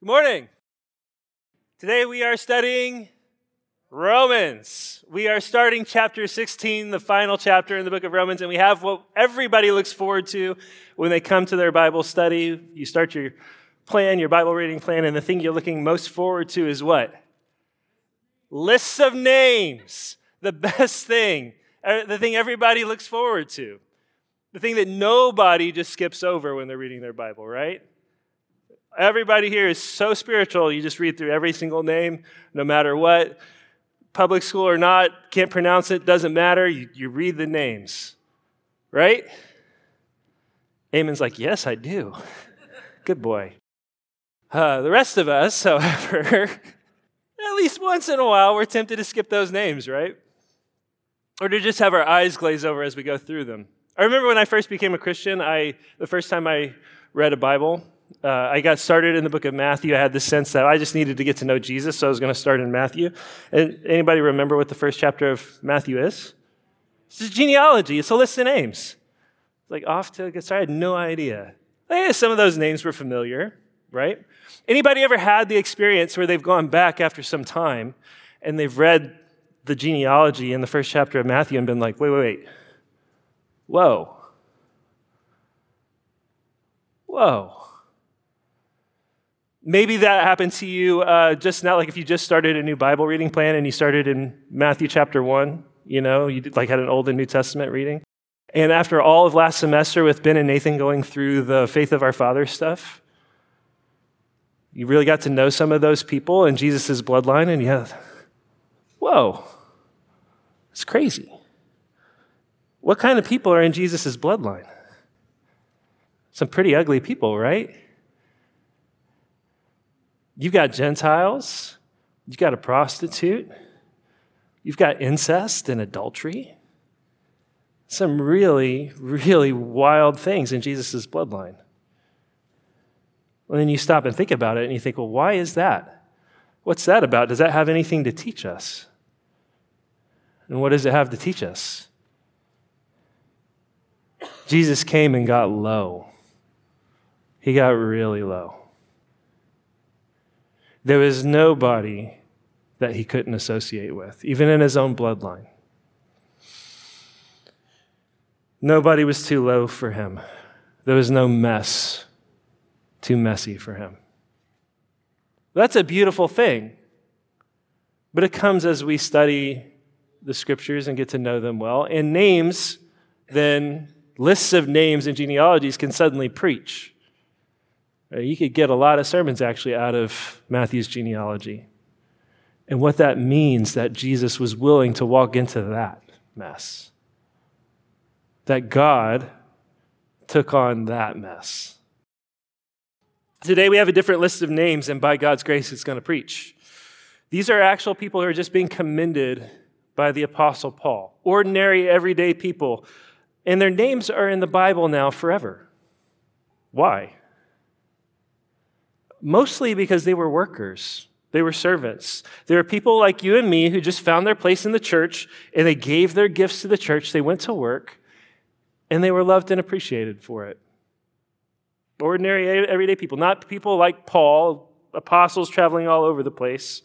Good morning. Today we are studying Romans. We are starting chapter 16, the final chapter in the book of Romans, and we have what everybody looks forward to when they come to their Bible study. You start your plan, your Bible reading plan, and the thing you're looking most forward to is what? Lists of names. The best thing, uh, the thing everybody looks forward to, the thing that nobody just skips over when they're reading their Bible, right? Everybody here is so spiritual, you just read through every single name, no matter what. Public school or not, can't pronounce it, doesn't matter. You, you read the names, right? Amon's like, Yes, I do. Good boy. Uh, the rest of us, however, at least once in a while, we're tempted to skip those names, right? Or to just have our eyes glaze over as we go through them. I remember when I first became a Christian, I, the first time I read a Bible, uh, I got started in the book of Matthew. I had the sense that I just needed to get to know Jesus, so I was going to start in Matthew. And anybody remember what the first chapter of Matthew is? It's a genealogy. It's a list of names. Like off to get started. I had no idea. Hey, some of those names were familiar, right? Anybody ever had the experience where they've gone back after some time and they've read the genealogy in the first chapter of Matthew and been like, wait, wait, wait. Whoa. Whoa. Maybe that happened to you uh, just now, like if you just started a new Bible reading plan and you started in Matthew chapter 1, you know, you did, like had an Old and New Testament reading. And after all of last semester with Ben and Nathan going through the faith of our father stuff, you really got to know some of those people and Jesus' bloodline, and yeah, whoa, it's crazy. What kind of people are in Jesus' bloodline? Some pretty ugly people, right? You've got Gentiles, you've got a prostitute, you've got incest and adultery. Some really, really wild things in Jesus' bloodline. And then you stop and think about it and you think, well, why is that? What's that about? Does that have anything to teach us? And what does it have to teach us? Jesus came and got low. He got really low. There was nobody that he couldn't associate with, even in his own bloodline. Nobody was too low for him. There was no mess too messy for him. That's a beautiful thing. But it comes as we study the scriptures and get to know them well. And names, then lists of names and genealogies can suddenly preach. Uh, you could get a lot of sermons actually out of Matthew's genealogy. And what that means that Jesus was willing to walk into that mess. That God took on that mess. Today we have a different list of names, and by God's grace, it's going to preach. These are actual people who are just being commended by the Apostle Paul, ordinary, everyday people. And their names are in the Bible now forever. Why? Mostly because they were workers. They were servants. They were people like you and me who just found their place in the church and they gave their gifts to the church. They went to work and they were loved and appreciated for it. Ordinary, everyday people, not people like Paul, apostles traveling all over the place.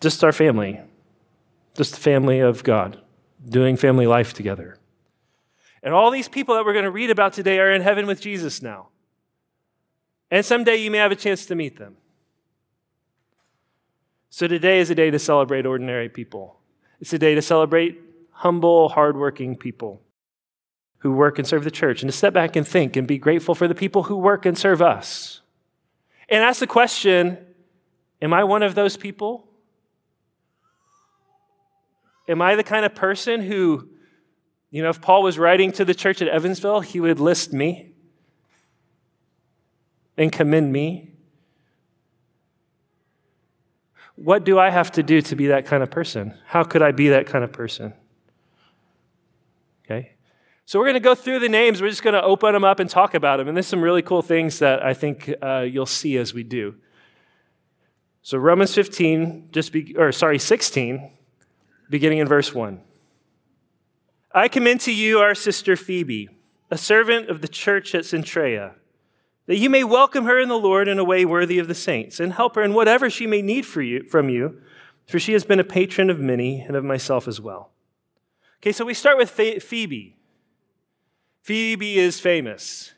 Just our family, just the family of God, doing family life together. And all these people that we're going to read about today are in heaven with Jesus now. And someday you may have a chance to meet them. So today is a day to celebrate ordinary people. It's a day to celebrate humble, hardworking people who work and serve the church, and to step back and think and be grateful for the people who work and serve us. And ask the question Am I one of those people? Am I the kind of person who, you know, if Paul was writing to the church at Evansville, he would list me? And commend me? What do I have to do to be that kind of person? How could I be that kind of person? Okay? So we're going to go through the names. We're just going to open them up and talk about them. And there's some really cool things that I think uh, you'll see as we do. So Romans 15, just be, or sorry, 16, beginning in verse 1. I commend to you our sister Phoebe, a servant of the church at Cenchrea that you may welcome her in the Lord in a way worthy of the saints, and help her in whatever she may need for you, from you, for she has been a patron of many and of myself as well. Okay, so we start with Phoebe. Phoebe is famous.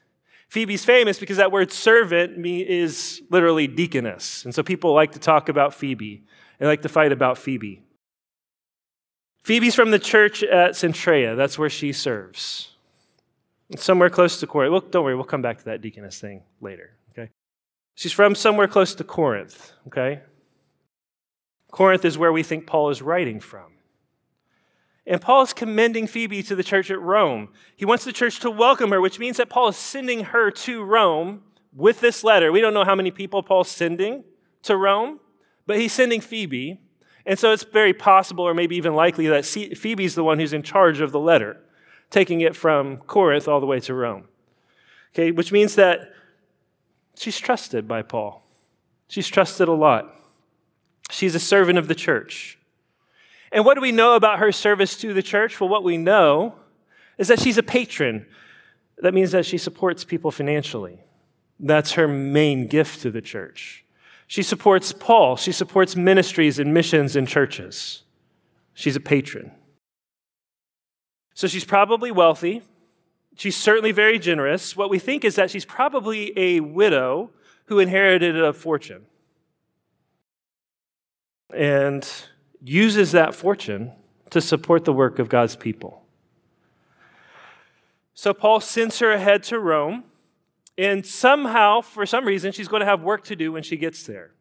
Phoebe's famous because that word servant is literally deaconess. And so people like to talk about Phoebe and like to fight about Phoebe. Phoebe's from the church at Cenchrea. That's where she serves. It's somewhere close to Corinth. Well, don't worry, we'll come back to that deaconess thing later. Okay? She's from somewhere close to Corinth. Okay? Corinth is where we think Paul is writing from. And Paul is commending Phoebe to the church at Rome. He wants the church to welcome her, which means that Paul is sending her to Rome with this letter. We don't know how many people Paul's sending to Rome, but he's sending Phoebe. And so it's very possible, or maybe even likely, that Phoebe's the one who's in charge of the letter, taking it from Corinth all the way to Rome. Okay, which means that she's trusted by Paul. She's trusted a lot. She's a servant of the church. And what do we know about her service to the church? Well, what we know is that she's a patron. That means that she supports people financially. That's her main gift to the church. She supports Paul. She supports ministries and missions and churches. She's a patron. So she's probably wealthy. She's certainly very generous. What we think is that she's probably a widow who inherited a fortune. And uses that fortune to support the work of God's people. So Paul sends her ahead to Rome, and somehow, for some reason, she's going to have work to do when she gets there.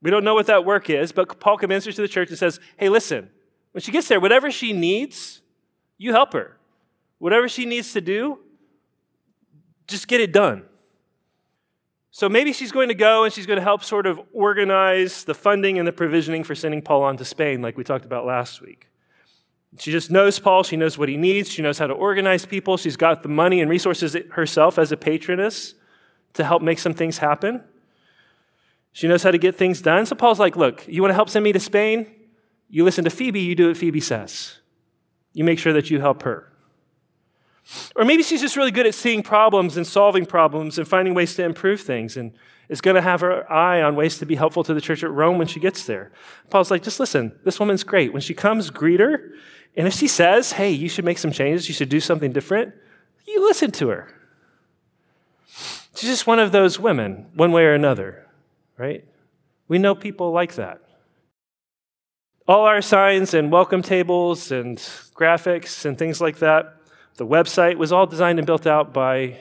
We don't know what that work is, but Paul commends her to the church and says, Hey, listen, when she gets there, whatever she needs, you help her. Whatever she needs to do, just get it done. So maybe she's going to go and she's going to help sort of organize the funding and the provisioning for sending Paul on to Spain, like we talked about last week. She just knows Paul. She knows what he needs. She knows how to organize people. She's got the money and resources herself as a patroness to help make some things happen. She knows how to get things done. So Paul's like, look, you want to help send me to Spain? You listen to Phoebe, you do what Phoebe says. You make sure that you help her. Or maybe she's just really good at seeing problems and solving problems and finding ways to improve things and is going to have her eye on ways to be helpful to the church at Rome when she gets there. Paul's like, just listen, this woman's great. When she comes, greet her. And if she says, hey, you should make some changes, you should do something different, you listen to her. She's just one of those women, one way or another, right? We know people like that. All our signs and welcome tables and graphics and things like that the website was all designed and built out by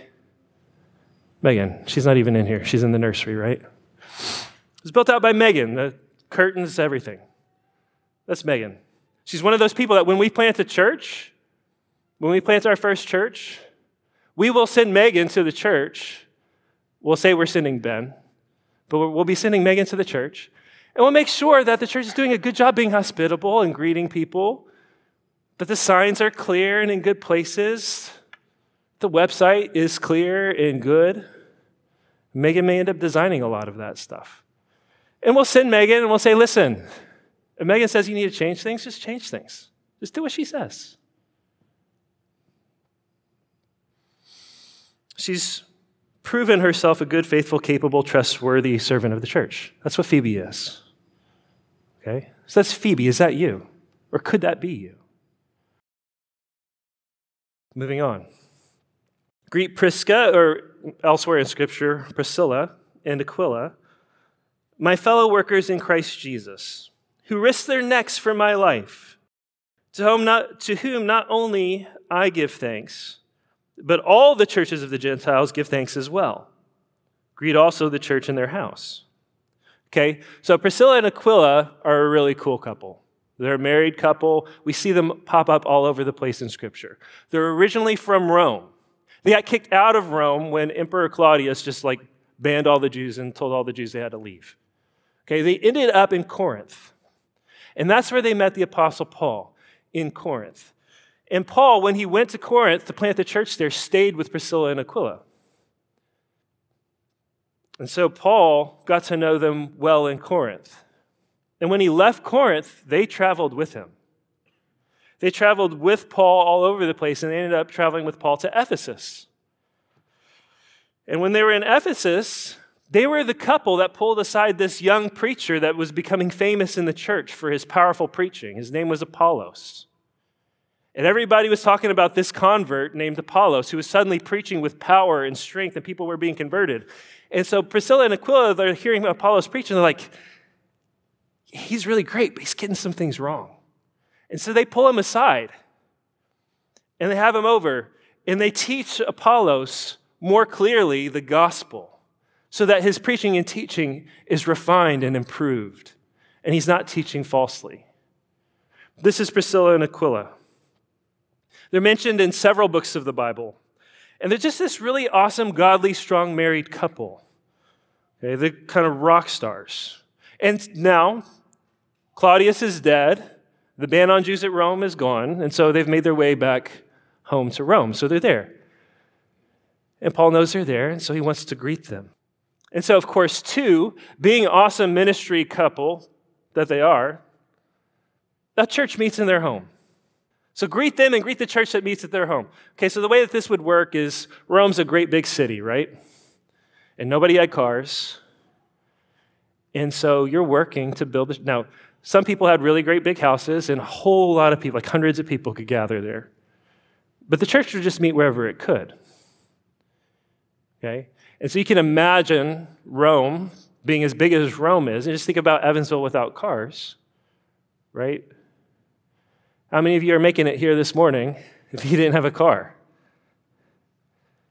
Megan. She's not even in here. She's in the nursery, right? It was built out by Megan. The curtains, everything. That's Megan. She's one of those people that when we plant a church, when we plant our first church, we will send Megan to the church. We'll say we're sending Ben, but we'll be sending Megan to the church. And we'll make sure that the church is doing a good job being hospitable and greeting people that the signs are clear and in good places. The website is clear and good. Megan may end up designing a lot of that stuff. And we'll send Megan and we'll say, listen, if Megan says you need to change things, just change things. Just do what she says. She's proven herself a good, faithful, capable, trustworthy servant of the church. That's what Phoebe is. Okay? So that's Phoebe. Is that you? Or could that be you? Moving on. Greet Prisca, or elsewhere in Scripture, Priscilla and Aquila, my fellow workers in Christ Jesus, who risked their necks for my life, to whom not, to whom not only I give thanks, but all the churches of the Gentiles give thanks as well. Greet also the church in their house. Okay, so Priscilla and Aquila are a really cool couple. They're a married couple. We see them pop up all over the place in Scripture. They're originally from Rome. They got kicked out of Rome when Emperor Claudius just like banned all the Jews and told all the Jews they had to leave. Okay, they ended up in Corinth. And that's where they met the Apostle Paul, in Corinth. And Paul, when he went to Corinth to plant the church there, stayed with Priscilla and Aquila. And so Paul got to know them well in Corinth. And when he left Corinth, they traveled with him. They traveled with Paul all over the place, and they ended up traveling with Paul to Ephesus. And when they were in Ephesus, they were the couple that pulled aside this young preacher that was becoming famous in the church for his powerful preaching. His name was Apollos. And everybody was talking about this convert named Apollos who was suddenly preaching with power and strength, and people were being converted. And so Priscilla and Aquila, they're hearing Apollos preaching, they're like, he's really great, but he's getting some things wrong. And so they pull him aside and they have him over and they teach Apollos more clearly the gospel so that his preaching and teaching is refined and improved, and he's not teaching falsely. This is Priscilla and Aquila. They're mentioned in several books of the Bible, and they're just this really awesome, godly, strong married couple. Okay, they're kind of rock stars. And now, Claudius is dead. The ban on Jews at Rome is gone, and so they've made their way back home to Rome. So they're there. And Paul knows they're there, and so he wants to greet them. And so, of course, two, being awesome ministry couple that they are, that church meets in their home. So greet them and greet the church that meets at their home. Okay, so the way that this would work is Rome's a great big city, right? And nobody had cars. And so you're working to build. A, now, some people had really great big houses, and a whole lot of people, like hundreds of people, could gather there. But the church would just meet wherever it could. Okay? And so you can imagine Rome being as big as Rome is, and just think about Evansville without cars, right? How many of you are making it here this morning if you didn't have a car?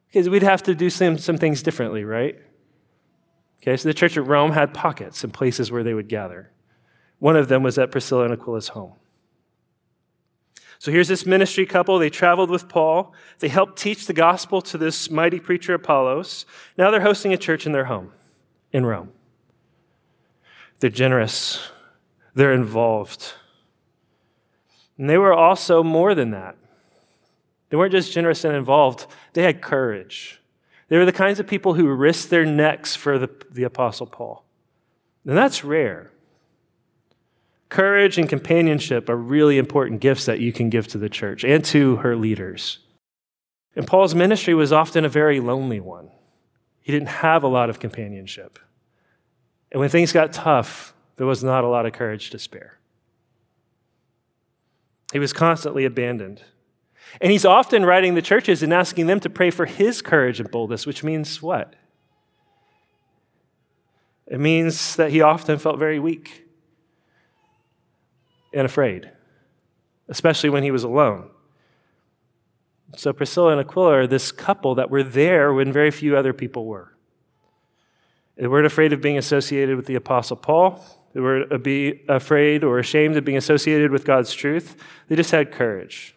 Because we'd have to do some, some things differently, right? Okay, so the church at Rome had pockets and places where they would gather. One of them was at Priscilla and Aquila's home. So here's this ministry couple. They traveled with Paul. They helped teach the gospel to this mighty preacher, Apollos. Now they're hosting a church in their home in Rome. They're generous, they're involved. And they were also more than that. They weren't just generous and involved, they had courage. They were the kinds of people who risked their necks for the, the Apostle Paul. And that's rare. Courage and companionship are really important gifts that you can give to the church and to her leaders. And Paul's ministry was often a very lonely one. He didn't have a lot of companionship. And when things got tough, there was not a lot of courage to spare. He was constantly abandoned. And he's often writing the churches and asking them to pray for his courage and boldness, which means what? It means that he often felt very weak and afraid, especially when he was alone. So Priscilla and Aquila are this couple that were there when very few other people were. They weren't afraid of being associated with the Apostle Paul. They weren't be afraid or ashamed of being associated with God's truth. They just had courage.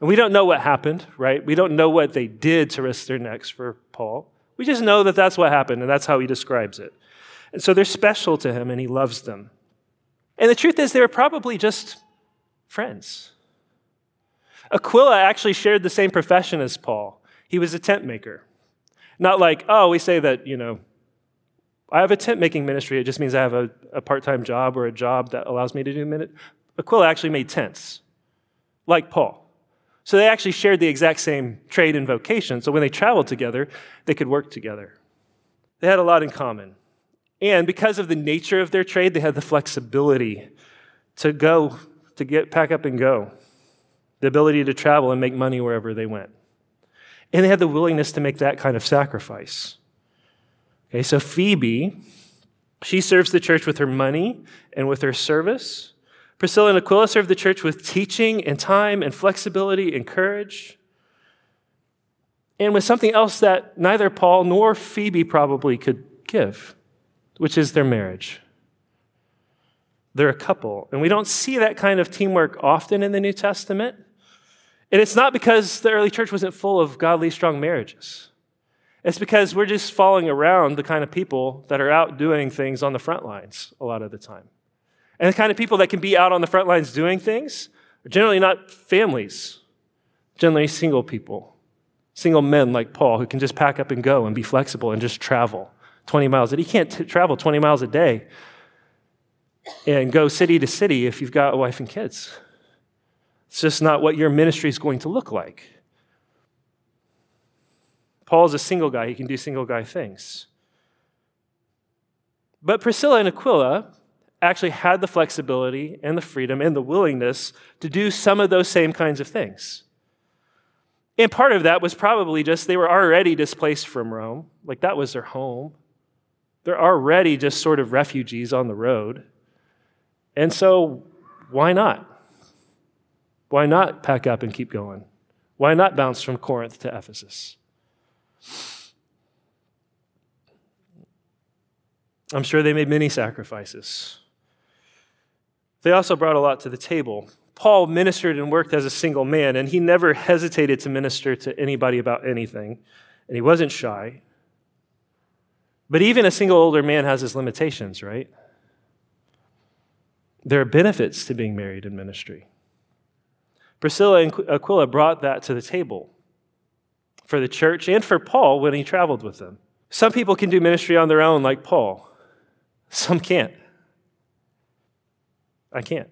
And we don't know what happened, right? We don't know what they did to risk their necks for Paul. We just know that that's what happened, and that's how he describes it. And so they're special to him, and he loves them. And the truth is, they were probably just friends. Aquila actually shared the same profession as Paul. He was a tent maker. Not like, oh, we say that, you know, I have a tent making ministry. It just means I have a, a part time job or a job that allows me to do a minute. Aquila actually made tents, like Paul. So they actually shared the exact same trade and vocation. So when they traveled together, they could work together. They had a lot in common. And because of the nature of their trade, they had the flexibility to go, to get pack up and go, the ability to travel and make money wherever they went. And they had the willingness to make that kind of sacrifice. Okay, so Phoebe, she serves the church with her money and with her service. Priscilla and Aquila serve the church with teaching and time and flexibility and courage. And with something else that neither Paul nor Phoebe probably could give which is their marriage. They're a couple. And we don't see that kind of teamwork often in the New Testament. And it's not because the early church wasn't full of godly, strong marriages. It's because we're just following around the kind of people that are out doing things on the front lines a lot of the time. And the kind of people that can be out on the front lines doing things are generally not families, generally single people, single men like Paul who can just pack up and go and be flexible and just travel. 20 miles. You can't t- travel 20 miles a day and go city to city if you've got a wife and kids. It's just not what your ministry is going to look like. Paul's a single guy, he can do single guy things. But Priscilla and Aquila actually had the flexibility and the freedom and the willingness to do some of those same kinds of things. And part of that was probably just they were already displaced from Rome, like that was their home. They're already just sort of refugees on the road. And so, why not? Why not pack up and keep going? Why not bounce from Corinth to Ephesus? I'm sure they made many sacrifices. They also brought a lot to the table. Paul ministered and worked as a single man, and he never hesitated to minister to anybody about anything, and he wasn't shy. But even a single older man has his limitations, right? There are benefits to being married in ministry. Priscilla and Aquila brought that to the table for the church and for Paul when he traveled with them. Some people can do ministry on their own, like Paul. Some can't. I can't.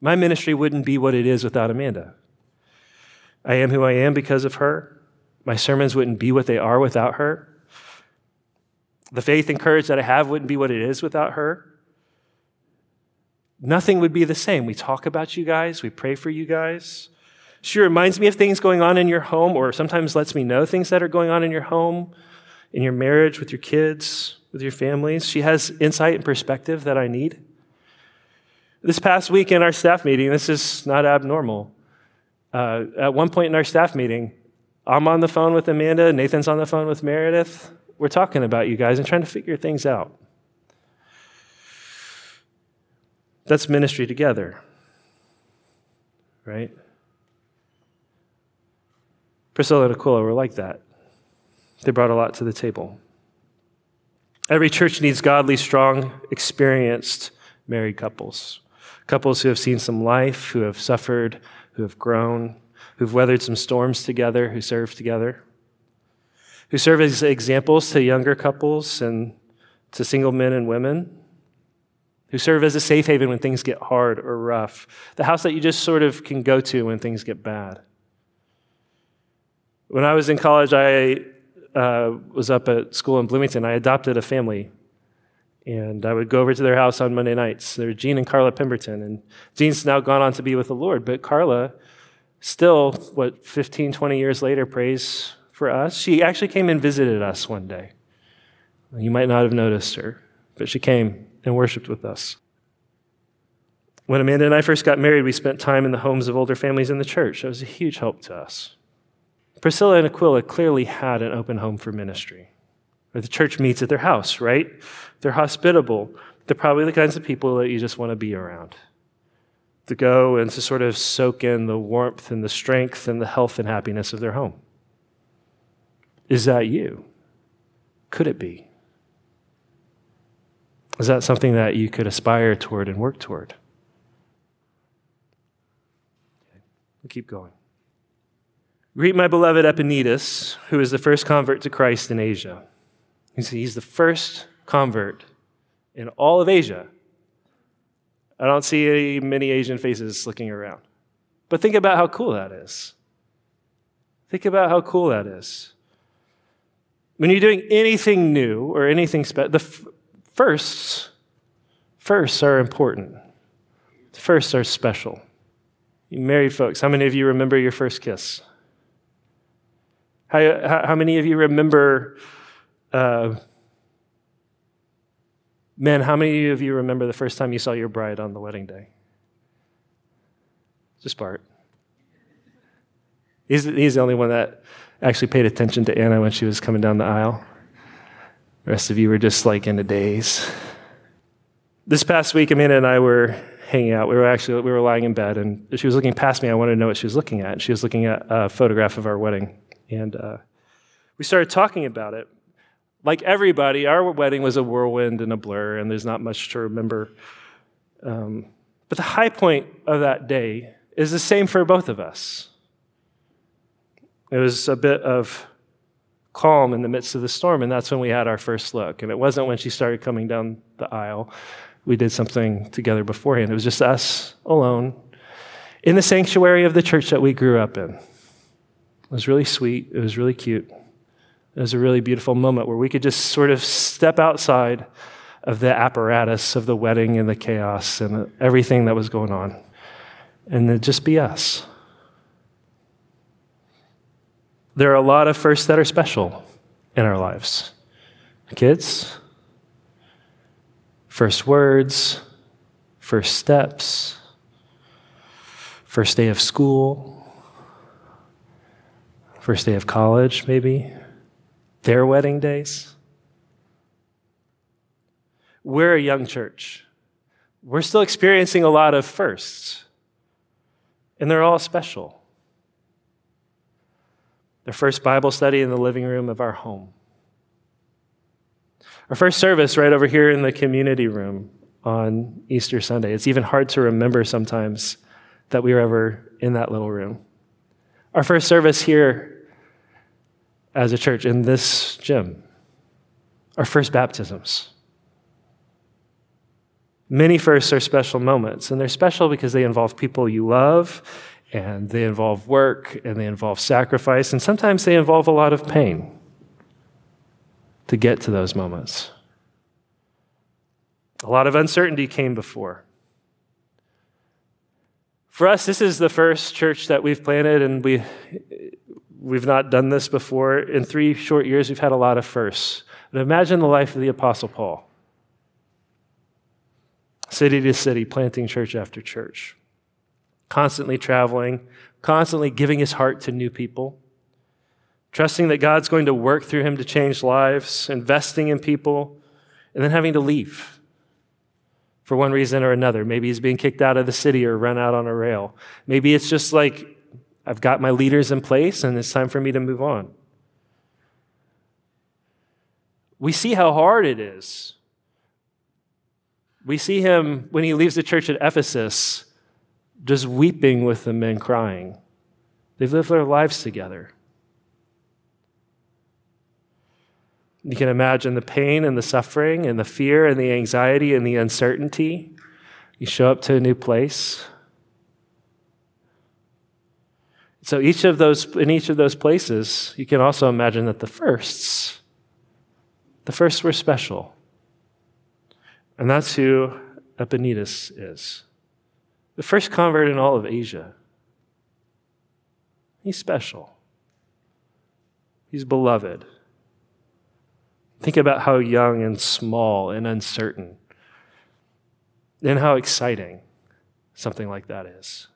My ministry wouldn't be what it is without Amanda. I am who I am because of her. My sermons wouldn't be what they are without her. The faith and courage that I have wouldn't be what it is without her. Nothing would be the same. We talk about you guys, we pray for you guys. She reminds me of things going on in your home, or sometimes lets me know things that are going on in your home, in your marriage, with your kids, with your families. She has insight and perspective that I need. This past week in our staff meeting, this is not abnormal. Uh, at one point in our staff meeting, I'm on the phone with Amanda, Nathan's on the phone with Meredith. We're talking about you guys and trying to figure things out. That's ministry together, right? Priscilla and Aquila were like that. They brought a lot to the table. Every church needs godly, strong, experienced married couples. Couples who have seen some life, who have suffered, who have grown, who've weathered some storms together, who serve together, who serve as examples to younger couples and to single men and women, who serve as a safe haven when things get hard or rough, the house that you just sort of can go to when things get bad. When I was in college, I uh, was up at school in Bloomington. I adopted a family and I would go over to their house on Monday nights. They're Gene and Carla Pemberton. And Gene's now gone on to be with the Lord, but Carla, still, what, 15, 20 years later, prays for us. She actually came and visited us one day. You might not have noticed her, but she came and worshiped with us. When Amanda and I first got married, we spent time in the homes of older families in the church. That was a huge help to us. Priscilla and Aquila clearly had an open home for ministry. Or the church meets at their house, right? They're hospitable. They're probably the kinds of people that you just want to be around. To go and to sort of soak in the warmth and the strength and the health and happiness of their home. Is that you? Could it be? Is that something that you could aspire toward and work toward? Okay. We'll keep going. Greet my beloved Epaenetus, who is the first convert to Christ in Asia. You see, he's the first convert in all of Asia. I don't see many Asian faces looking around. But think about how cool that is. Think about how cool that is. When you're doing anything new or anything special, the f- firsts, firsts are important. The firsts are special. You married folks, how many of you remember your first kiss? How, how many of you remember uh, Men, how many of you remember the first time you saw your bride on the wedding day? Just Bart. He's, he's the only one that actually paid attention to Anna when she was coming down the aisle. The rest of you were just like in a daze. This past week, Amanda and I were hanging out. We were actually we were lying in bed, and she was looking past me. I wanted to know what she was looking at. She was looking at a photograph of our wedding, and uh, we started talking about it like everybody, our wedding was a whirlwind and a blur, and there's not much to remember. Um, but the high point of that day is the same for both of us. It was a bit of calm in the midst of the storm, and that's when we had our first look. And it wasn't when she started coming down the aisle. We did something together beforehand. It was just us alone in the sanctuary of the church that we grew up in. It was really sweet, it was really cute. It was a really beautiful moment where we could just sort of step outside of the apparatus of the wedding and the chaos and everything that was going on and just be us. There are a lot of firsts that are special in our lives. Kids, first words, first steps, first day of school, first day of college, maybe, their wedding days. We're a young church. We're still experiencing a lot of firsts, and they're all special. Their first Bible study in the living room of our home. Our first service right over here in the community room on Easter Sunday. It's even hard to remember sometimes that we were ever in that little room. Our first service here as a church in this gym. Our first baptisms. Many firsts are special moments, and they're special because they involve people you love, and they involve work, and they involve sacrifice, and sometimes they involve a lot of pain to get to those moments. A lot of uncertainty came before. For us, this is the first church that we've planted, and we, we've not done this before. In three short years, we've had a lot of firsts. But imagine the life of the Apostle Paul city to city, planting church after church, constantly traveling, constantly giving his heart to new people trusting that God's going to work through him to change lives, investing in people, and then having to leave for one reason or another. Maybe he's being kicked out of the city or run out on a rail. Maybe it's just like, I've got my leaders in place and it's time for me to move on. We see how hard it is. We see him when he leaves the church at Ephesus just weeping with the men crying. They've lived their lives together. You can imagine the pain and the suffering and the fear and the anxiety and the uncertainty. You show up to a new place. So each of those in each of those places, you can also imagine that the firsts the firsts were special. And that's who Epaenetus is. The first convert in all of Asia. He's special. He's beloved. Think about how young and small and uncertain, and how exciting something like that is.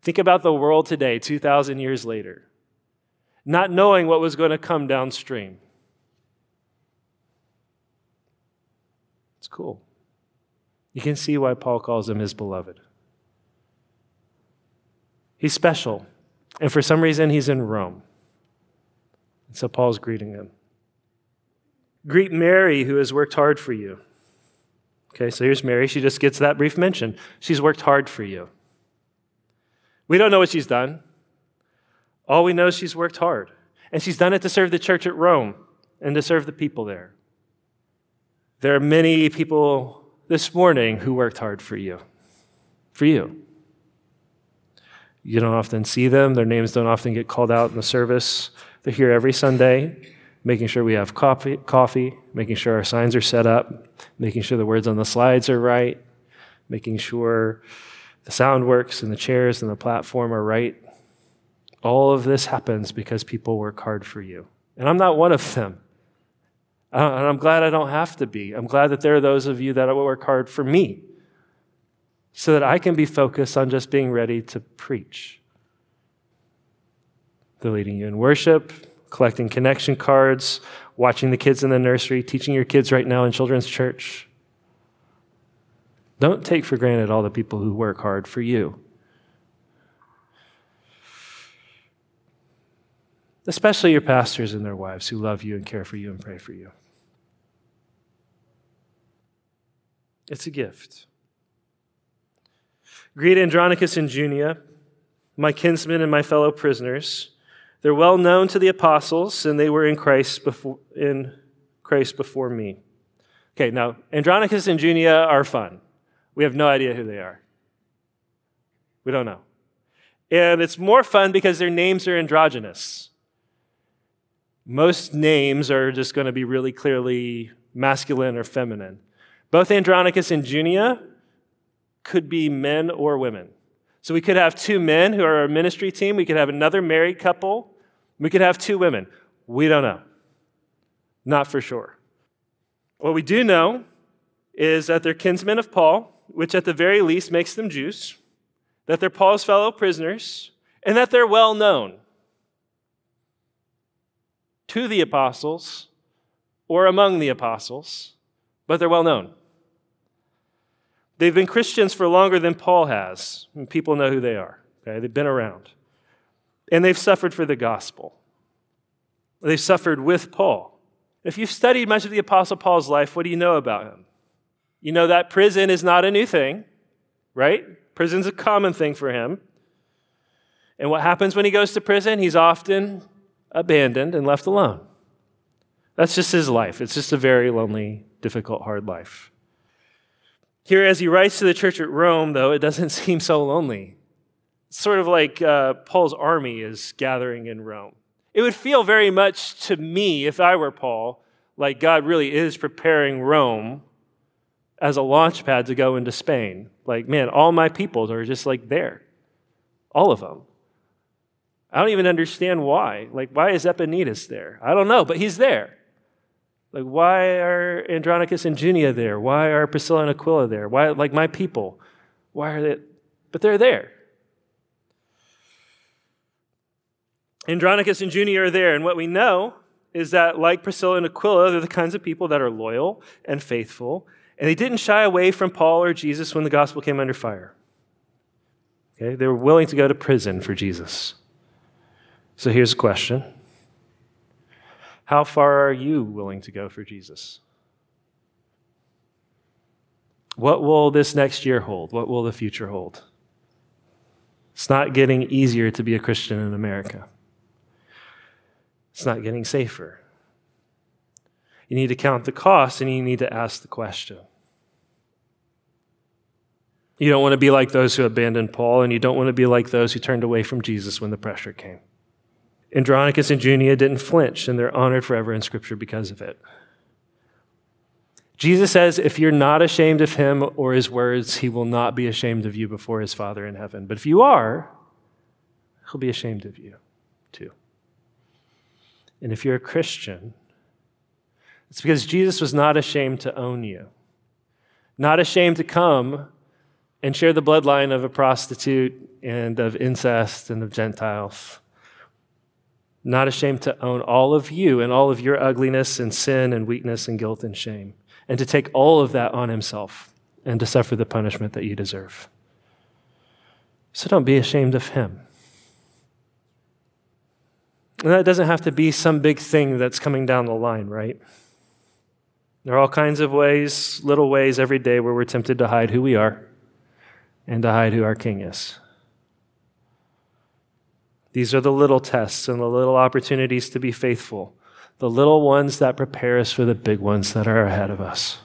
Think about the world today, 2,000 years later, not knowing what was going to come downstream. It's cool. You can see why Paul calls him his beloved. He's special, and for some reason, he's in Rome. And so Paul's greeting him. Greet Mary, who has worked hard for you. Okay, so here's Mary. She just gets that brief mention. She's worked hard for you. We don't know what she's done. All we know is she's worked hard. And she's done it to serve the church at Rome and to serve the people there. There are many people this morning who worked hard for you. For you. You don't often see them, their names don't often get called out in the service. They're here every Sunday making sure we have coffee, coffee, making sure our signs are set up, making sure the words on the slides are right, making sure the sound works and the chairs and the platform are right. All of this happens because people work hard for you. And I'm not one of them. And I'm glad I don't have to be. I'm glad that there are those of you that work hard for me so that I can be focused on just being ready to preach. Leading you in worship, collecting connection cards, watching the kids in the nursery, teaching your kids right now in children's church. Don't take for granted all the people who work hard for you. Especially your pastors and their wives who love you and care for you and pray for you. It's a gift. Greet Andronicus and Junia, my kinsmen and my fellow prisoners. They're well known to the apostles, and they were in Christ before, in Christ before me. Okay, now, Andronicus and Junia are fun. We have no idea who they are. We don't know. And it's more fun because their names are androgynous. Most names are just going to be really clearly masculine or feminine. Both Andronicus and Junia could be men or women. So we could have two men who are our ministry team. We could have another married couple. We could have two women. We don't know. Not for sure. What we do know is that they're kinsmen of Paul, which at the very least makes them Jews, that they're Paul's fellow prisoners, and that they're well known to the apostles or among the apostles, but they're well known. They've been Christians for longer than Paul has, and people know who they are. Okay? They've been around. And they've suffered for the gospel. They've suffered with Paul. If you've studied much of the Apostle Paul's life, what do you know about him? You know that prison is not a new thing, right? Prison's a common thing for him. And what happens when he goes to prison? He's often abandoned and left alone. That's just his life. It's just a very lonely, difficult, hard life. Here, as he writes to the church at Rome, though, it doesn't seem so lonely. It's sort of like uh, Paul's army is gathering in Rome. It would feel very much to me, if I were Paul, like God really is preparing Rome as a launch pad to go into Spain. Like, man, all my peoples are just like there. All of them. I don't even understand why. Like, why is Epaenetus there? I don't know, but he's there. Like, why are Andronicus and Junia there? Why are Priscilla and Aquila there? Why, like, my people? Why are they? But they're there. Andronicus and Junia are there, and what we know is that, like Priscilla and Aquila, they're the kinds of people that are loyal and faithful, and they didn't shy away from Paul or Jesus when the gospel came under fire. Okay? They were willing to go to prison for Jesus. So here's a question How far are you willing to go for Jesus? What will this next year hold? What will the future hold? It's not getting easier to be a Christian in America. It's not getting safer. You need to count the cost and you need to ask the question. You don't want to be like those who abandoned Paul, and you don't want to be like those who turned away from Jesus when the pressure came. Andronicus and Junia didn't flinch, and they're honored forever in Scripture because of it. Jesus says, if you're not ashamed of him or his words, he will not be ashamed of you before his Father in heaven. But if you are, he'll be ashamed of you too. And if you're a Christian, it's because Jesus was not ashamed to own you, not ashamed to come and share the bloodline of a prostitute and of incest and of Gentiles not ashamed to own all of you and all of your ugliness and sin and weakness and guilt and shame, and to take all of that on himself and to suffer the punishment that you deserve. So don't be ashamed of him. And that doesn't have to be some big thing that's coming down the line, right? There are all kinds of ways, little ways every day where we're tempted to hide who we are and to hide who our king is. These are the little tests and the little opportunities to be faithful, the little ones that prepare us for the big ones that are ahead of us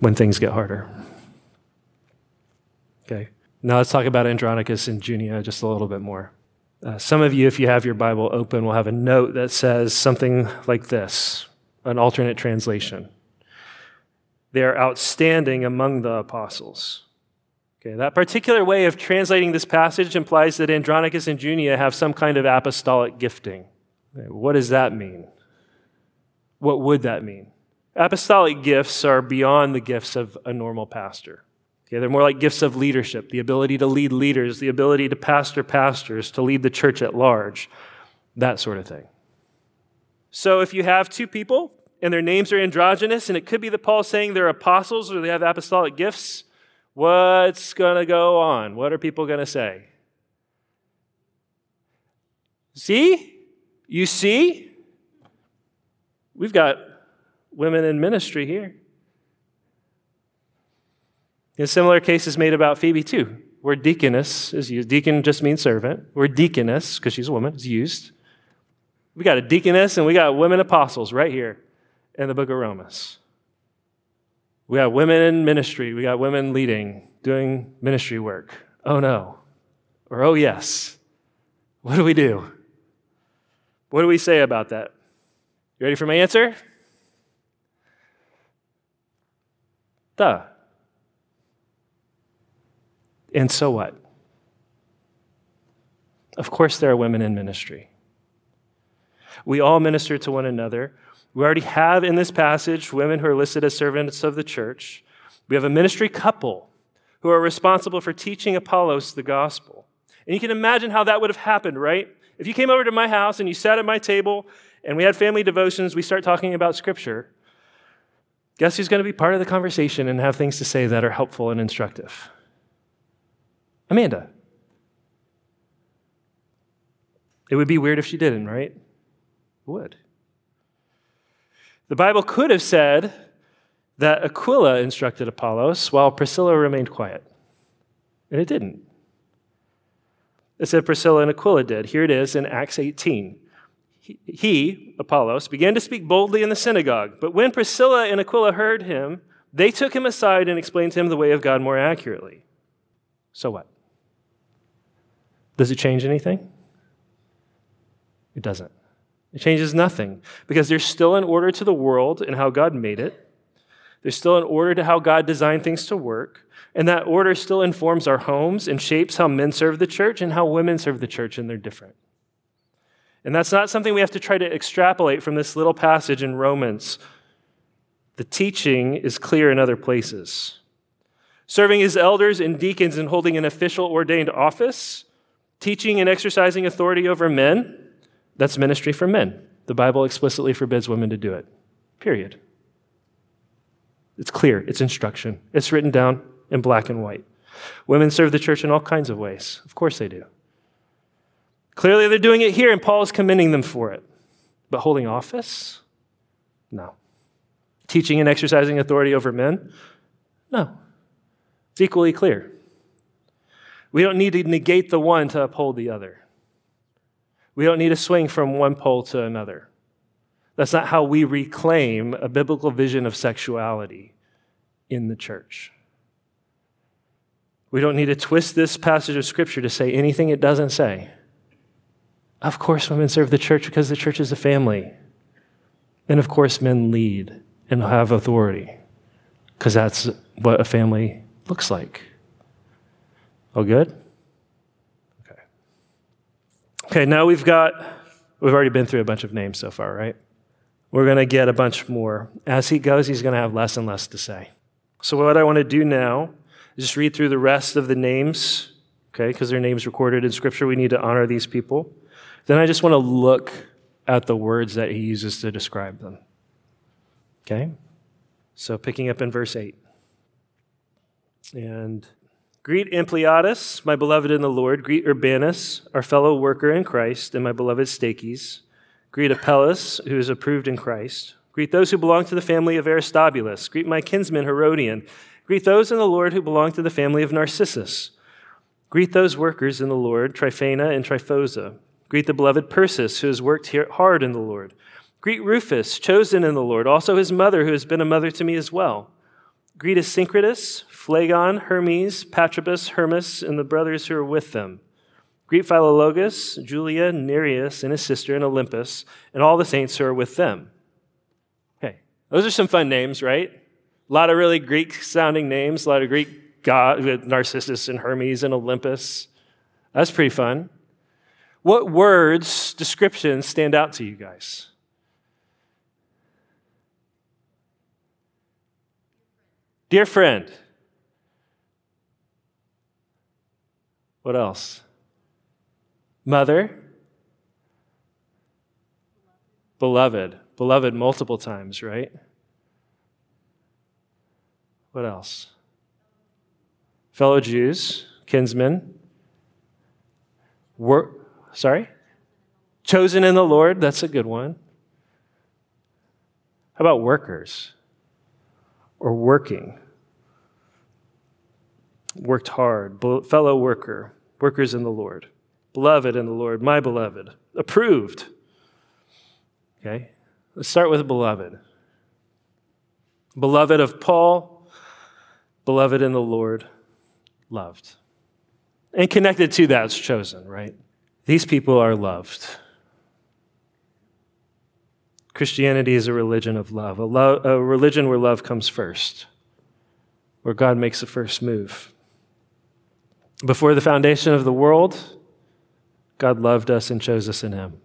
when things get harder. Okay, now let's talk about Andronicus and Junia just a little bit more. Uh, some of you, if you have your Bible open, will have a note that says something like this an alternate translation. They are outstanding among the apostles. Okay, that particular way of translating this passage implies that Andronicus and Junia have some kind of apostolic gifting. Okay, what does that mean? What would that mean? Apostolic gifts are beyond the gifts of a normal pastor. Okay, they're more like gifts of leadership the ability to lead leaders, the ability to pastor pastors, to lead the church at large, that sort of thing. So if you have two people and their names are androgynous, and it could be that Paul's saying they're apostles or they have apostolic gifts, What's going to go on? What are people going to say? See? You see? We've got women in ministry here. In similar cases made about Phoebe, too. Word deaconess is used. Deacon just means servant. Word deaconess, because she's a woman, is used. We got a deaconess and we got women apostles right here in the book of Romans. We got women in ministry. We got women leading, doing ministry work. Oh no. Or oh yes. What do we do? What do we say about that? You ready for my answer? Duh. And so what? Of course, there are women in ministry. We all minister to one another. We already have in this passage women who are listed as servants of the church. We have a ministry couple who are responsible for teaching Apollos the gospel. And you can imagine how that would have happened, right? If you came over to my house and you sat at my table and we had family devotions, we start talking about scripture. Guess who's going to be part of the conversation and have things to say that are helpful and instructive? Amanda. It would be weird if she didn't, right? It would. The Bible could have said that Aquila instructed Apollos while Priscilla remained quiet. And it didn't. It said Priscilla and Aquila did. Here it is in Acts 18. He, Apollos, began to speak boldly in the synagogue. But when Priscilla and Aquila heard him, they took him aside and explained to him the way of God more accurately. So what? Does it change anything? It doesn't. It changes nothing because there's still an order to the world and how God made it. There's still an order to how God designed things to work. And that order still informs our homes and shapes how men serve the church and how women serve the church, and they're different. And that's not something we have to try to extrapolate from this little passage in Romans. The teaching is clear in other places. Serving as elders and deacons and holding an official ordained office, teaching and exercising authority over men, that's ministry for men. The Bible explicitly forbids women to do it. Period. It's clear, it's instruction, it's written down in black and white. Women serve the church in all kinds of ways. Of course they do. Clearly they're doing it here, and Paul is commending them for it. But holding office? No. Teaching and exercising authority over men? No. It's equally clear. We don't need to negate the one to uphold the other. We don't need to swing from one pole to another. That's not how we reclaim a biblical vision of sexuality in the church. We don't need to twist this passage of Scripture to say anything it doesn't say. Of course, women serve the church because the church is a family. And of course, men lead and have authority because that's what a family looks like. All good? Okay, now we've got, we've already been through a bunch of names so far, right? We're going to get a bunch more. As he goes, he's going to have less and less to say. So, what I want to do now is just read through the rest of the names, okay, because their names recorded in Scripture. We need to honor these people. Then I just want to look at the words that he uses to describe them. Okay? So, picking up in verse 8. And Greet Ampliatus, my beloved in the Lord. Greet Urbanus, our fellow worker in Christ, and my beloved Stachys. Greet Apelles, who is approved in Christ. Greet those who belong to the family of Aristobulus. Greet my kinsman Herodion. Greet those in the Lord who belong to the family of Narcissus. Greet those workers in the Lord, Tryphena and Tryphosa. Greet the beloved Persis, who has worked hard in the Lord. Greet Rufus, chosen in the Lord, also his mother, who has been a mother to me as well. Greet Asyncritus, Phlegon, Hermes, Patrobas, Hermas, and the brothers who are with them. Greet Philologus, Julia, Nereus, and his sister, and Olympus, and all the saints who are with them. Okay, those are some fun names, right? A lot of really Greek sounding names, a lot of Greek god, uh, Narcissus and Hermes and Olympus. That's pretty fun. What words, descriptions stand out to you guys? Dear friend. What else? Mother. Beloved. Beloved multiple times, right? What else? Fellow Jews, kinsmen. Wor- sorry? Chosen in the Lord, that's a good one. How about workers or working? Worked hard, fellow worker, workers in the Lord, beloved in the Lord, my beloved, approved. Okay? Let's start with beloved. Beloved of Paul, beloved in the Lord, loved. And connected to that's chosen, right? These people are loved. Christianity is a religion of love, a, lo- a religion where love comes first, where God makes the first move. Before the foundation of the world, God loved us and chose us in Him.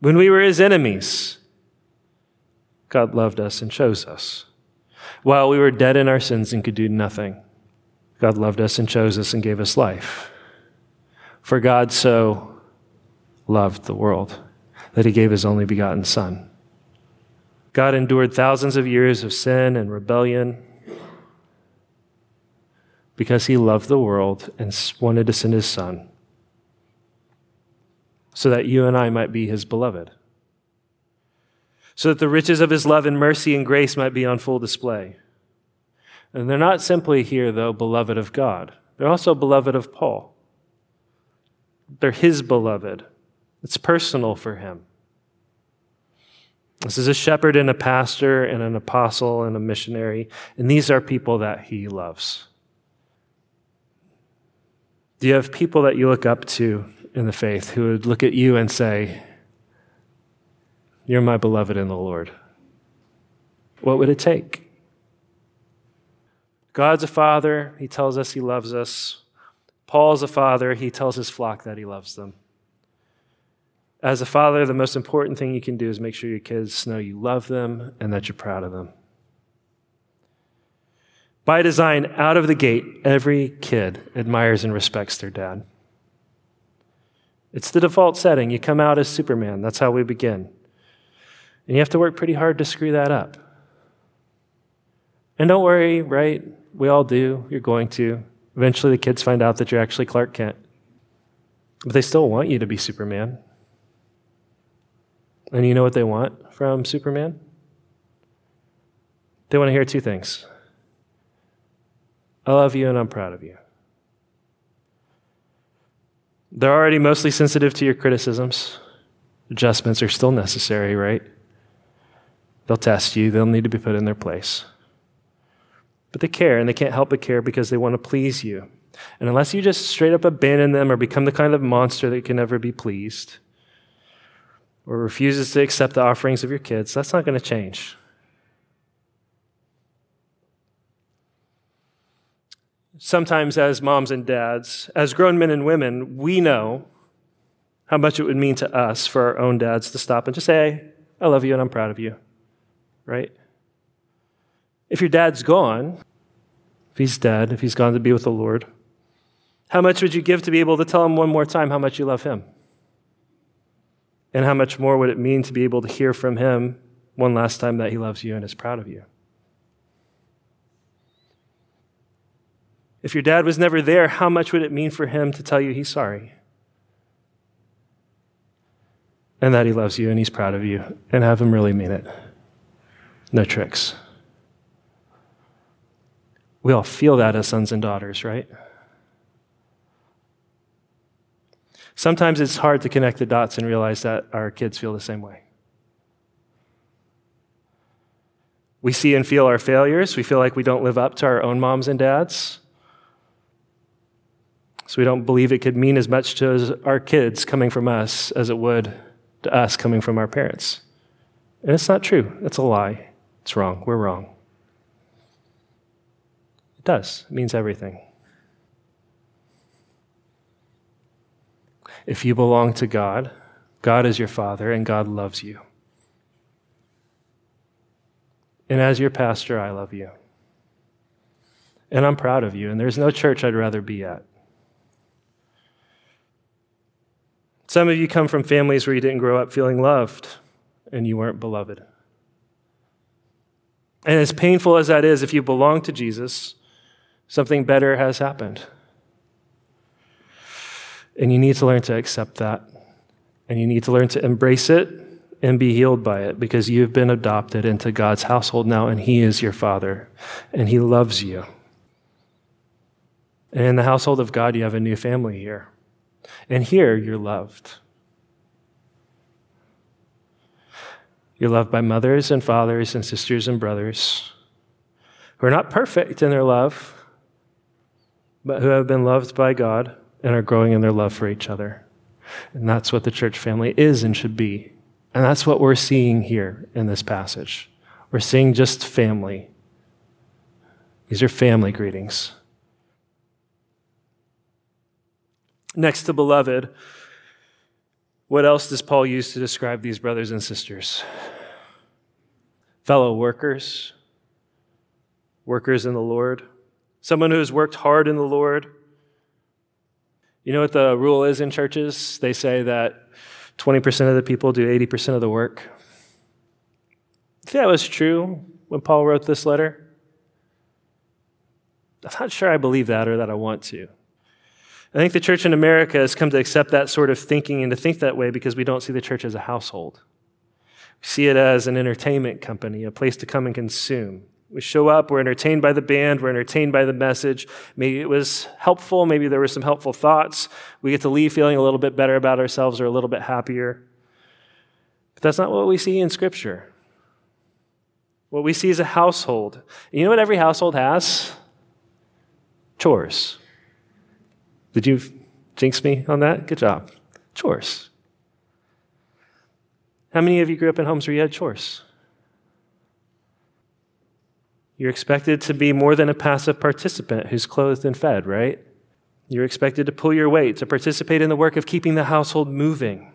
When we were His enemies, God loved us and chose us. While we were dead in our sins and could do nothing, God loved us and chose us and gave us life. For God so loved the world that he gave his only begotten Son. God endured thousands of years of sin and rebellion because he loved the world and wanted to send his Son so that you and I might be his beloved, so that the riches of his love and mercy and grace might be on full display. And they're not simply here, though, beloved of God, they're also beloved of Paul. They're his beloved. It's personal for him. This is a shepherd and a pastor and an apostle and a missionary, and these are people that he loves. Do you have people that you look up to in the faith who would look at you and say, You're my beloved in the Lord? What would it take? God's a father, he tells us he loves us. Paul's a father, he tells his flock that he loves them. As a father, the most important thing you can do is make sure your kids know you love them and that you're proud of them. By design, out of the gate, every kid admires and respects their dad. It's the default setting. You come out as Superman. That's how we begin. And you have to work pretty hard to screw that up. And don't worry, right? We all do. You're going to. Eventually, the kids find out that you're actually Clark Kent. But they still want you to be Superman. And you know what they want from Superman? They want to hear two things I love you and I'm proud of you. They're already mostly sensitive to your criticisms. Adjustments are still necessary, right? They'll test you, they'll need to be put in their place. But they care, and they can't help but care because they want to please you. And unless you just straight up abandon them or become the kind of monster that can never be pleased, or refuses to accept the offerings of your kids, that's not going to change. Sometimes, as moms and dads, as grown men and women, we know how much it would mean to us for our own dads to stop and just say, I love you and I'm proud of you, right? If your dad's gone, if he's dead, if he's gone to be with the Lord, how much would you give to be able to tell him one more time how much you love him? And how much more would it mean to be able to hear from him one last time that he loves you and is proud of you? If your dad was never there, how much would it mean for him to tell you he's sorry? And that he loves you and he's proud of you, and have him really mean it. No tricks. We all feel that as sons and daughters, right? Sometimes it's hard to connect the dots and realize that our kids feel the same way. We see and feel our failures. We feel like we don't live up to our own moms and dads. So we don't believe it could mean as much to our kids coming from us as it would to us coming from our parents. And it's not true. It's a lie. It's wrong. We're wrong. It does. It means everything. If you belong to God, God is your Father and God loves you. And as your pastor, I love you. And I'm proud of you, and there's no church I'd rather be at. Some of you come from families where you didn't grow up feeling loved and you weren't beloved. And as painful as that is, if you belong to Jesus, something better has happened. And you need to learn to accept that. And you need to learn to embrace it and be healed by it because you've been adopted into God's household now, and He is your Father, and He loves you. And in the household of God, you have a new family here. And here, you're loved. You're loved by mothers and fathers and sisters and brothers who are not perfect in their love, but who have been loved by God and are growing in their love for each other. And that's what the church family is and should be And that's what we're seeing here in this passage. We're seeing just family. These are family greetings. Next to beloved, what else does Paul use to describe these brothers and sisters? Fellow workers, workers in the Lord, someone who has worked hard in the Lord. You know what the rule is in churches? They say that 20% of the people do 80% of the work. If that was true when Paul wrote this letter, I'm not sure I believe that or that I want to. I think the church in America has come to accept that sort of thinking and to think that way because we don't see the church as a household. We see it as an entertainment company, a place to come and consume. We show up, we're entertained by the band, we're entertained by the message. Maybe it was helpful, maybe there were some helpful thoughts. We get to leave feeling a little bit better about ourselves or a little bit happier. But that's not what we see in Scripture. What we see is a household. And you know what every household has? Chores. Did you jinx me on that? Good job. Chores. How many of you grew up in homes where you had chores? You're expected to be more than a passive participant who's clothed and fed, right? You're expected to pull your weight, to participate in the work of keeping the household moving.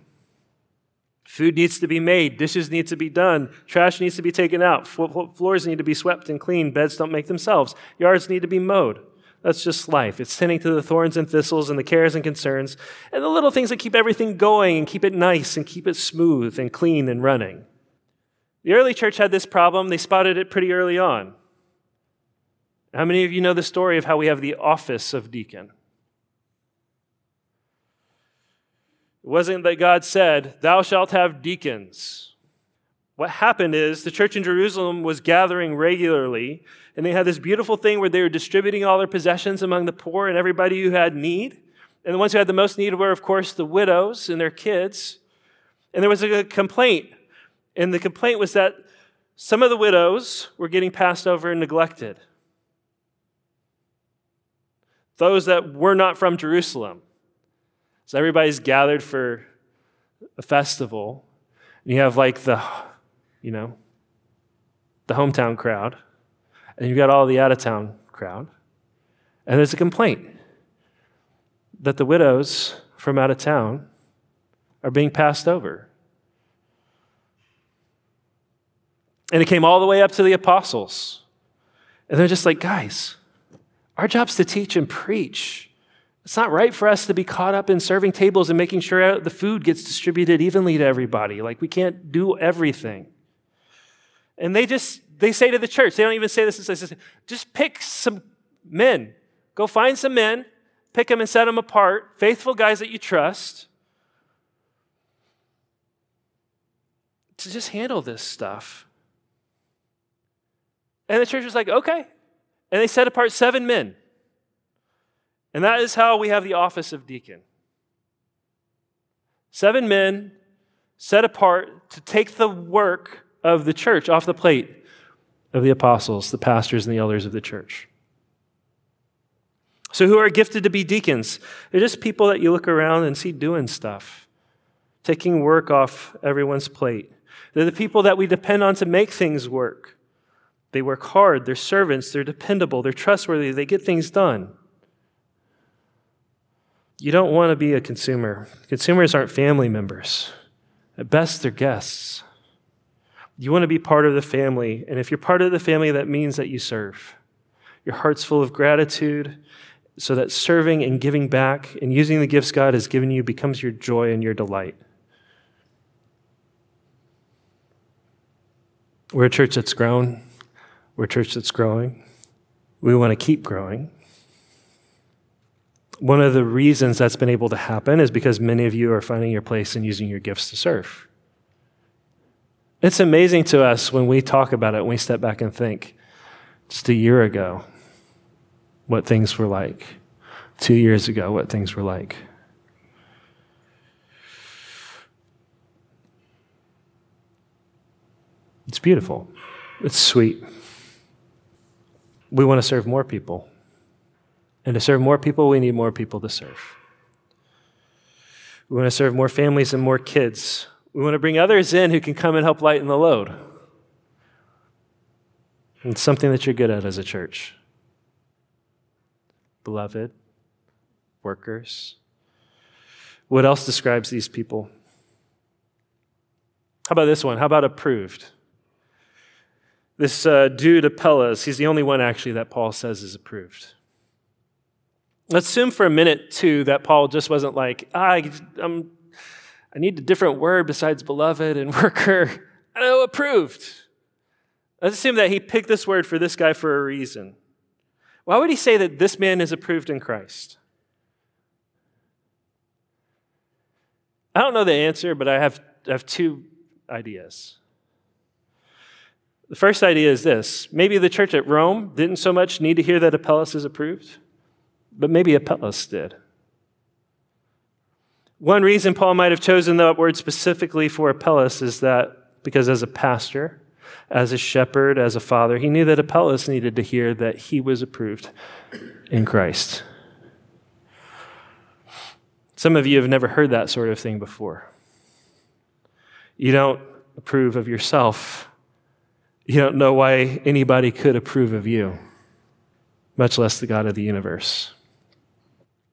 Food needs to be made, dishes need to be done, trash needs to be taken out, floors need to be swept and cleaned, beds don't make themselves, yards need to be mowed. That's just life. It's tending to the thorns and thistles and the cares and concerns and the little things that keep everything going and keep it nice and keep it smooth and clean and running. The early church had this problem. They spotted it pretty early on. How many of you know the story of how we have the office of deacon? It wasn't that God said, Thou shalt have deacons. What happened is the church in Jerusalem was gathering regularly and they had this beautiful thing where they were distributing all their possessions among the poor and everybody who had need. And the ones who had the most need were, of course, the widows and their kids. And there was a complaint. And the complaint was that some of the widows were getting passed over and neglected. Those that were not from Jerusalem. So everybody's gathered for a festival. And you have like the, you know, the hometown crowd and you've got all the out of town crowd. And there's a complaint that the widows from out of town are being passed over. And it came all the way up to the apostles. And they're just like, guys, our job's to teach and preach. It's not right for us to be caught up in serving tables and making sure the food gets distributed evenly to everybody. Like, we can't do everything. And they just they say to the church, they don't even say this, they say, just pick some men. Go find some men, pick them and set them apart, faithful guys that you trust, to just handle this stuff. And the church was like, okay. And they set apart seven men. And that is how we have the office of deacon. Seven men set apart to take the work of the church off the plate of the apostles, the pastors, and the elders of the church. So, who are gifted to be deacons? They're just people that you look around and see doing stuff, taking work off everyone's plate. They're the people that we depend on to make things work. They work hard, they're servants, they're dependable, they're trustworthy, they get things done. You don't want to be a consumer. Consumers aren't family members. At best, they're guests. You want to be part of the family. And if you're part of the family, that means that you serve. Your heart's full of gratitude so that serving and giving back and using the gifts God has given you becomes your joy and your delight. We're a church that's grown. We're a church that's growing. We want to keep growing. One of the reasons that's been able to happen is because many of you are finding your place and using your gifts to serve. It's amazing to us when we talk about it, when we step back and think, just a year ago, what things were like. Two years ago, what things were like. It's beautiful. It's sweet. We want to serve more people. And to serve more people, we need more people to serve. We want to serve more families and more kids We want to bring others in who can come and help lighten the load. It's something that you're good at as a church. Beloved, workers. What else describes these people? How about this one? How about approved? This uh, dude, Apelles, he's the only one actually that Paul says is approved. Let's assume for a minute, too, that Paul just wasn't like, ah, I'm, I need a different word besides beloved and worker. I know, approved. Let's assume that he picked this word for this guy for a reason. Why would he say that this man is approved in Christ? I don't know the answer, but I have, I have two ideas. The first idea is this maybe the church at Rome didn't so much need to hear that Apelles is approved, but maybe Apelles did. One reason Paul might have chosen that word specifically for Apelles is that because as a pastor, as a shepherd, as a father, he knew that Apelles needed to hear that he was approved in Christ. Some of you have never heard that sort of thing before. You don't approve of yourself. You don't know why anybody could approve of you, much less the God of the universe.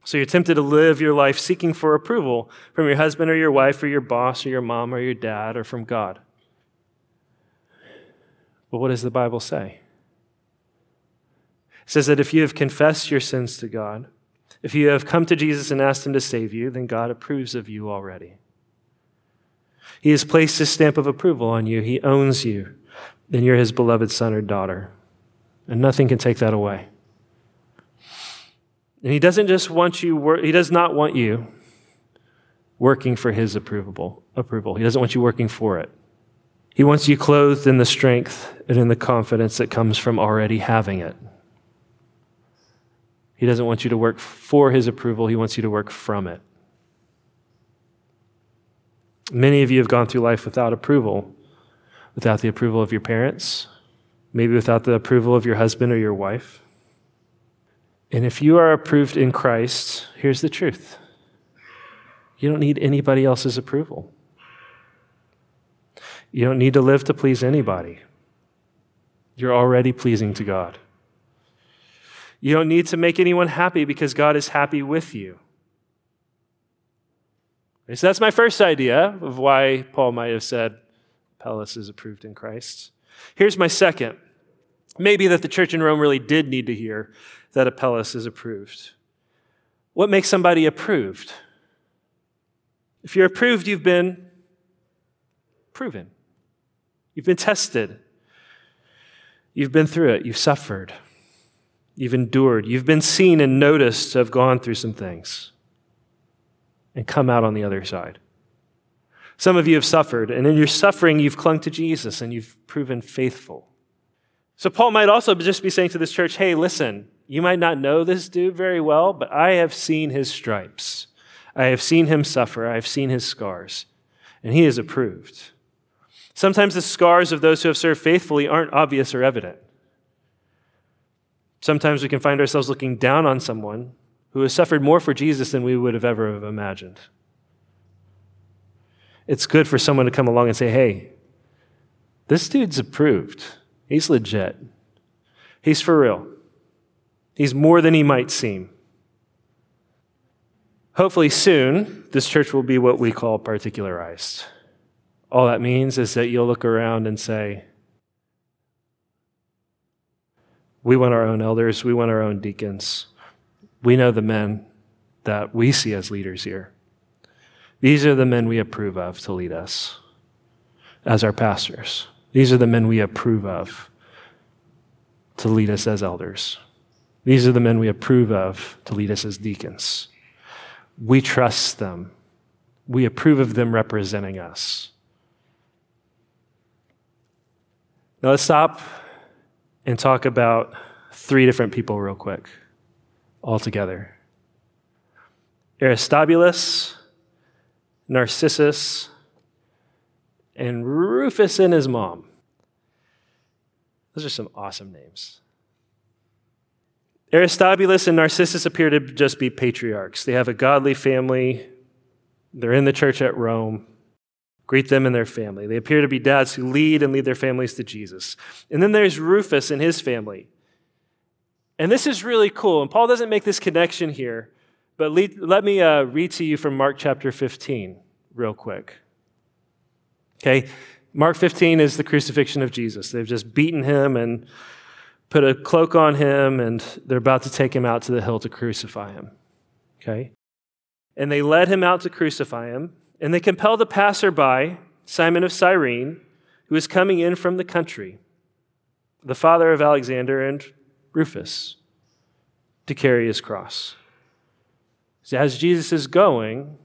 So you're tempted to live your life seeking for approval from your husband or your wife or your boss or your mom or your dad or from God. But what does the Bible say? It says that if you have confessed your sins to God, if you have come to Jesus and asked Him to save you, then God approves of you already. He has placed His stamp of approval on you, He owns you, then you're His beloved son or daughter. And nothing can take that away. And He doesn't just want you, He does not want you working for His approval. approval. He doesn't want you working for it. He wants you clothed in the strength and in the confidence that comes from already having it. He doesn't want you to work for his approval, he wants you to work from it. Many of you have gone through life without approval, without the approval of your parents, maybe without the approval of your husband or your wife. And if you are approved in Christ, here's the truth you don't need anybody else's approval. You don't need to live to please anybody. You're already pleasing to God. You don't need to make anyone happy because God is happy with you. So that's my first idea of why Paul might have said Apelles is approved in Christ. Here's my second. Maybe that the church in Rome really did need to hear that Apelles is approved. What makes somebody approved? If you're approved, you've been proven. You've been tested. You've been through it. You've suffered. You've endured. You've been seen and noticed to have gone through some things and come out on the other side. Some of you have suffered, and in your suffering, you've clung to Jesus and you've proven faithful. So, Paul might also just be saying to this church, hey, listen, you might not know this dude very well, but I have seen his stripes. I have seen him suffer. I have seen his scars, and he is approved. Sometimes the scars of those who have served faithfully aren't obvious or evident. Sometimes we can find ourselves looking down on someone who has suffered more for Jesus than we would have ever have imagined. It's good for someone to come along and say, hey, this dude's approved. He's legit. He's for real. He's more than he might seem. Hopefully, soon, this church will be what we call particularized. All that means is that you'll look around and say, We want our own elders, we want our own deacons. We know the men that we see as leaders here. These are the men we approve of to lead us as our pastors. These are the men we approve of to lead us as elders. These are the men we approve of to lead us as deacons. We trust them. We approve of them representing us. Now let's stop and talk about three different people real quick, all together Aristobulus, Narcissus, and Rufus and his mom. Those are some awesome names. Aristobulus and Narcissus appear to just be patriarchs. They have a godly family, they're in the church at Rome. Greet them and their family. They appear to be dads who lead and lead their families to Jesus. And then there's Rufus and his family. And this is really cool. And Paul doesn't make this connection here, but let me uh, read to you from Mark chapter 15 real quick. Okay, Mark 15 is the crucifixion of Jesus. They've just beaten him and put a cloak on him, and they're about to take him out to the hill to crucify him. Okay? And they led him out to crucify him, and they compelled a passerby, Simon of Cyrene, who was coming in from the country, the father of Alexander and Rufus, to carry his cross. So as Jesus is going,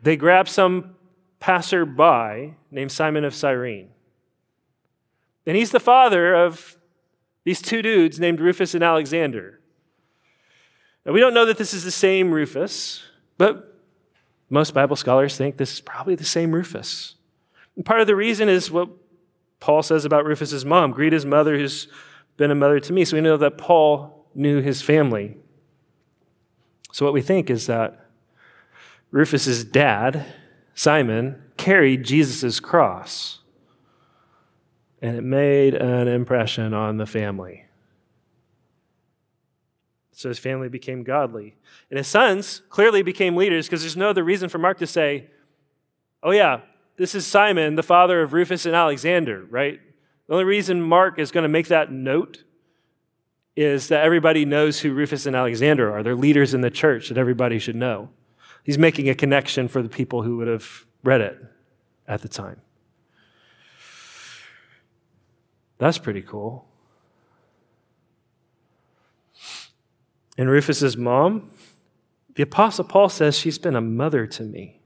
they grab some passerby named Simon of Cyrene. And he's the father of these two dudes named Rufus and Alexander. Now, we don't know that this is the same Rufus, but most Bible scholars think this is probably the same Rufus. And part of the reason is what Paul says about Rufus's mom greet his mother, who's been a mother to me. So we know that Paul knew his family. So what we think is that Rufus's dad, Simon, carried Jesus' cross. And it made an impression on the family. So his family became godly. And his sons clearly became leaders because there's no other reason for Mark to say, oh, yeah, this is Simon, the father of Rufus and Alexander, right? The only reason Mark is going to make that note is that everybody knows who Rufus and Alexander are. They're leaders in the church that everybody should know. He's making a connection for the people who would have read it at the time. That's pretty cool. And Rufus's mom, the Apostle Paul says she's been a mother to me.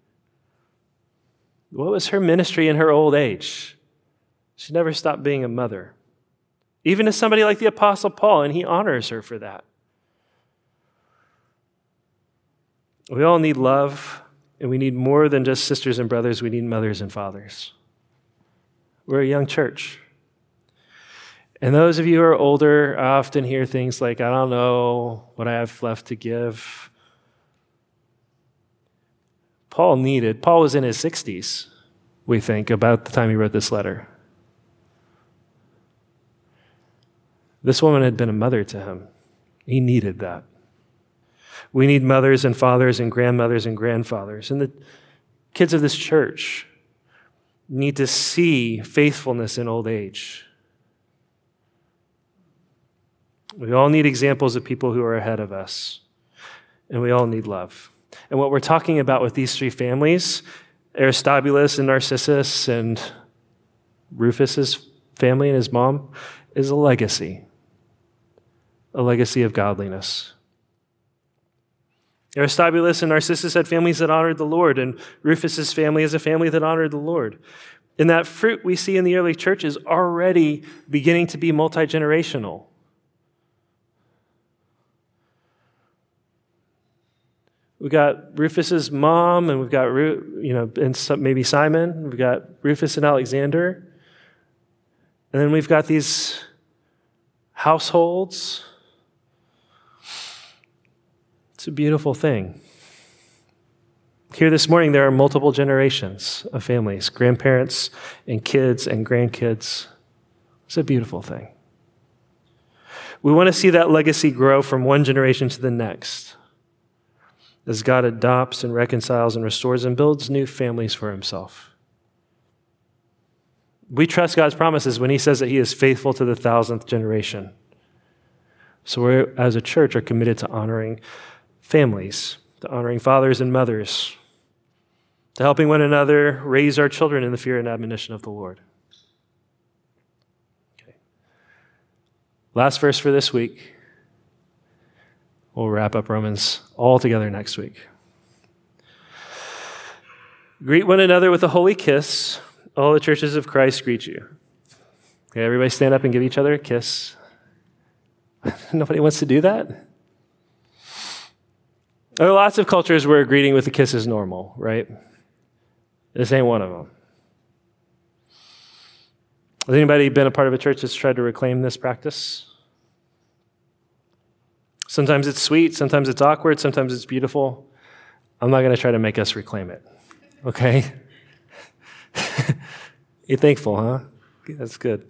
What was her ministry in her old age? She never stopped being a mother, even to somebody like the Apostle Paul, and he honors her for that. We all need love, and we need more than just sisters and brothers. We need mothers and fathers. We're a young church. And those of you who are older often hear things like, I don't know what I have left to give. Paul needed, Paul was in his 60s, we think, about the time he wrote this letter. This woman had been a mother to him. He needed that. We need mothers and fathers and grandmothers and grandfathers. And the kids of this church need to see faithfulness in old age. We all need examples of people who are ahead of us, and we all need love. And what we're talking about with these three families, Aristobulus and Narcissus and Rufus's family and his mom, is a legacy, a legacy of godliness. Aristobulus and Narcissus had families that honored the Lord, and Rufus's family is a family that honored the Lord. And that fruit we see in the early church is already beginning to be multi generational. We've got Rufus's mom, and we've got, you know, and some, maybe Simon. We've got Rufus and Alexander. And then we've got these households. It's a beautiful thing. Here this morning, there are multiple generations of families grandparents and kids and grandkids. It's a beautiful thing. We want to see that legacy grow from one generation to the next as God adopts and reconciles and restores and builds new families for himself. We trust God's promises when he says that he is faithful to the thousandth generation. So we as a church are committed to honoring families, to honoring fathers and mothers, to helping one another raise our children in the fear and admonition of the Lord. Okay. Last verse for this week. We'll wrap up Romans all together next week. Greet one another with a holy kiss. All the churches of Christ greet you. Okay, everybody stand up and give each other a kiss. Nobody wants to do that? There are lots of cultures where greeting with a kiss is normal, right? This ain't one of them. Has anybody been a part of a church that's tried to reclaim this practice? Sometimes it's sweet, sometimes it's awkward, sometimes it's beautiful. I'm not going to try to make us reclaim it, okay? You're thankful, huh? That's good.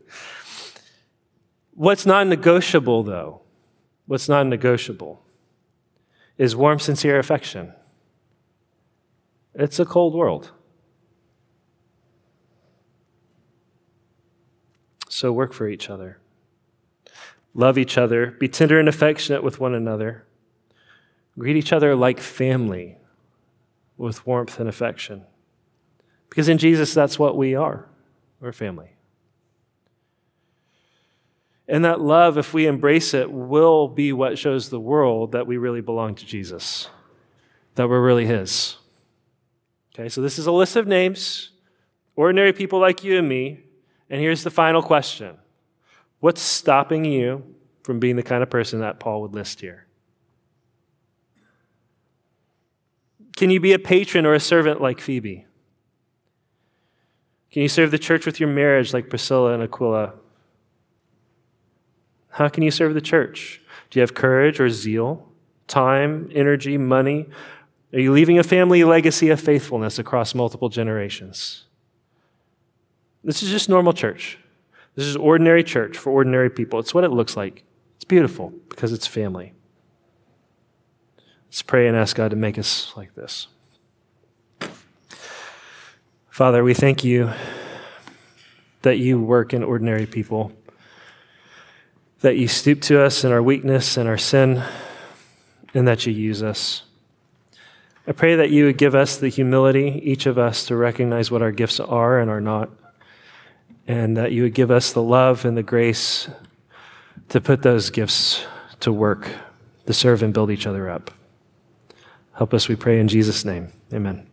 What's non negotiable, though, what's non negotiable is warm, sincere affection. It's a cold world. So work for each other. Love each other. Be tender and affectionate with one another. Greet each other like family with warmth and affection. Because in Jesus, that's what we are. We're family. And that love, if we embrace it, will be what shows the world that we really belong to Jesus, that we're really His. Okay, so this is a list of names, ordinary people like you and me. And here's the final question What's stopping you from being the kind of person that Paul would list here? Can you be a patron or a servant like Phoebe? Can you serve the church with your marriage like Priscilla and Aquila? How can you serve the church? Do you have courage or zeal, time, energy, money? Are you leaving a family legacy of faithfulness across multiple generations? This is just normal church. This is ordinary church for ordinary people. It's what it looks like. It's beautiful because it's family. Let's pray and ask God to make us like this. Father, we thank you that you work in ordinary people, that you stoop to us in our weakness and our sin, and that you use us. I pray that you would give us the humility, each of us, to recognize what our gifts are and are not, and that you would give us the love and the grace to put those gifts to work, to serve and build each other up. Help us, we pray, in Jesus' name. Amen.